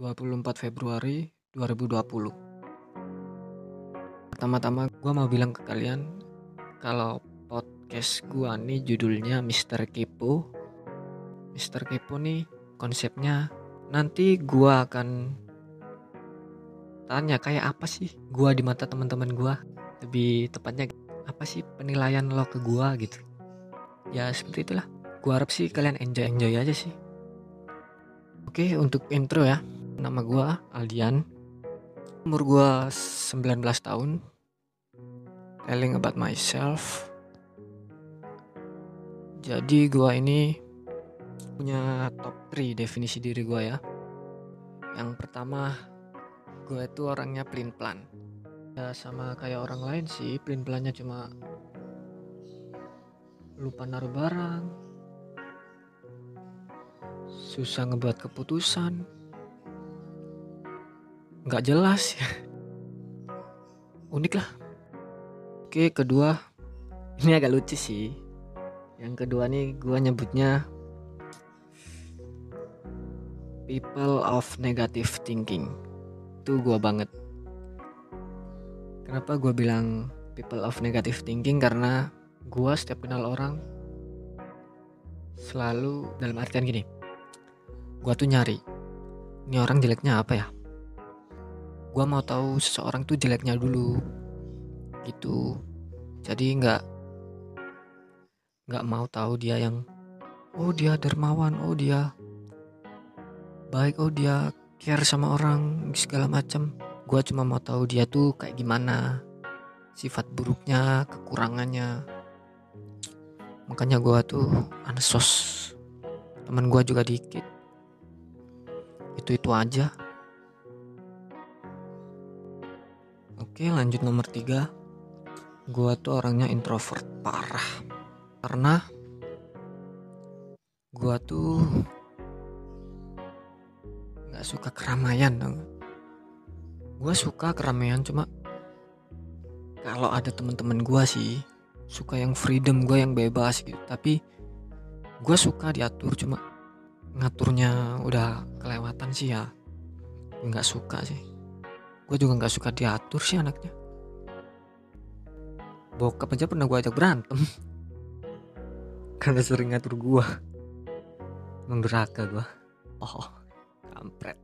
24 Februari 2020 Pertama-tama gue mau bilang ke kalian Kalau podcast gue nih judulnya Mister Kepo. Mister Kepo nih konsepnya Nanti gue akan tanya kayak apa sih gue di mata teman-teman gue Lebih tepatnya apa sih penilaian lo ke gue gitu? Ya seperti itulah. Gue harap sih kalian enjoy-enjoy aja sih. Oke untuk intro ya Nama gue Aldian. Umur gue 19 tahun. Telling about myself. Jadi gue ini Punya top 3 definisi diri gue ya. Yang pertama Gue itu orangnya pelin plan Ya sama kayak orang lain sih Pelin plannya cuma Lupa naruh barang Susah ngebuat keputusan nggak jelas. Unik lah. Oke kedua. Ini agak lucu sih. Yang kedua nih gue nyebutnya people of negative thinking. Itu gue banget. Kenapa gue bilang people of negative thinking? Karena gue setiap kenal orang selalu dalam artian gini gue tuh nyari ini orang jeleknya apa ya gue mau tahu seseorang tuh jeleknya dulu. Gitu. Jadi nggak nggak mau tahu dia yang oh dia dermawan oh dia baik oh dia care sama orang segala macam gue cuma mau tahu dia tuh kayak gimana sifat buruknya kekurangannya. Makanya gue tuh ansos. Teman gue juga dikit. Itu itu aja Oke lanjut nomor tiga. Gue tuh orangnya introvert parah. Karena Gue tuh Gak suka keramaian dong Gue suka keramaian cuma Kalau ada temen-temen gue sih Suka yang freedom gue yang bebas gitu. Tapi Gue suka diatur cuma Ngaturnya udah kelewatan sih ya. Gak suka sih gue juga nggak suka diatur sih anaknya. Bokap aja pernah gue ajak berantem. Karena sering ngatur gue menggeraka gue oh kampret.